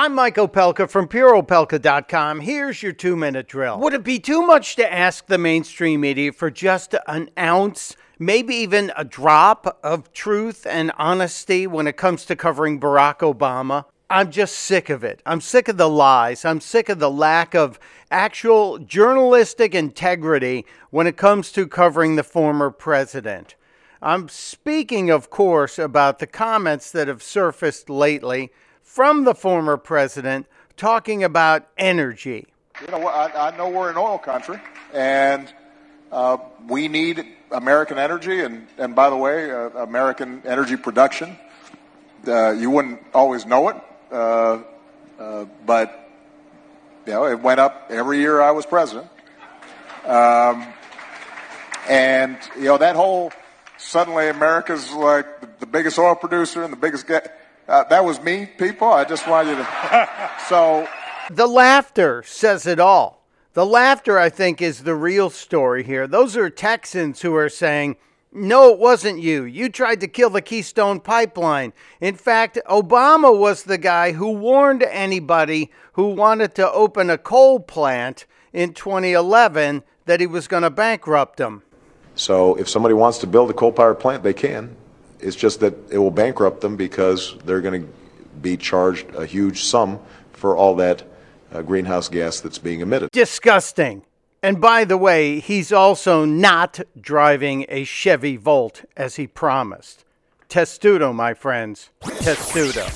I'm Mike Opelka from PureOpelka.com. Here's your two minute drill. Would it be too much to ask the mainstream media for just an ounce, maybe even a drop of truth and honesty when it comes to covering Barack Obama? I'm just sick of it. I'm sick of the lies. I'm sick of the lack of actual journalistic integrity when it comes to covering the former president. I'm speaking, of course, about the comments that have surfaced lately from the former president talking about energy. You know, I, I know we're an oil country, and uh, we need American energy, and, and by the way, uh, American energy production. Uh, you wouldn't always know it, uh, uh, but you know it went up every year I was president. Um, and you know that whole suddenly America's like the, the biggest oil producer and the biggest gas. Uh, that was me, people. I just wanted you to. so. The laughter says it all. The laughter, I think, is the real story here. Those are Texans who are saying, no, it wasn't you. You tried to kill the Keystone Pipeline. In fact, Obama was the guy who warned anybody who wanted to open a coal plant in 2011 that he was going to bankrupt them. So if somebody wants to build a coal powered plant, they can. It's just that it will bankrupt them because they're going to be charged a huge sum for all that uh, greenhouse gas that's being emitted. Disgusting. And by the way, he's also not driving a Chevy Volt as he promised. Testudo, my friends. Testudo.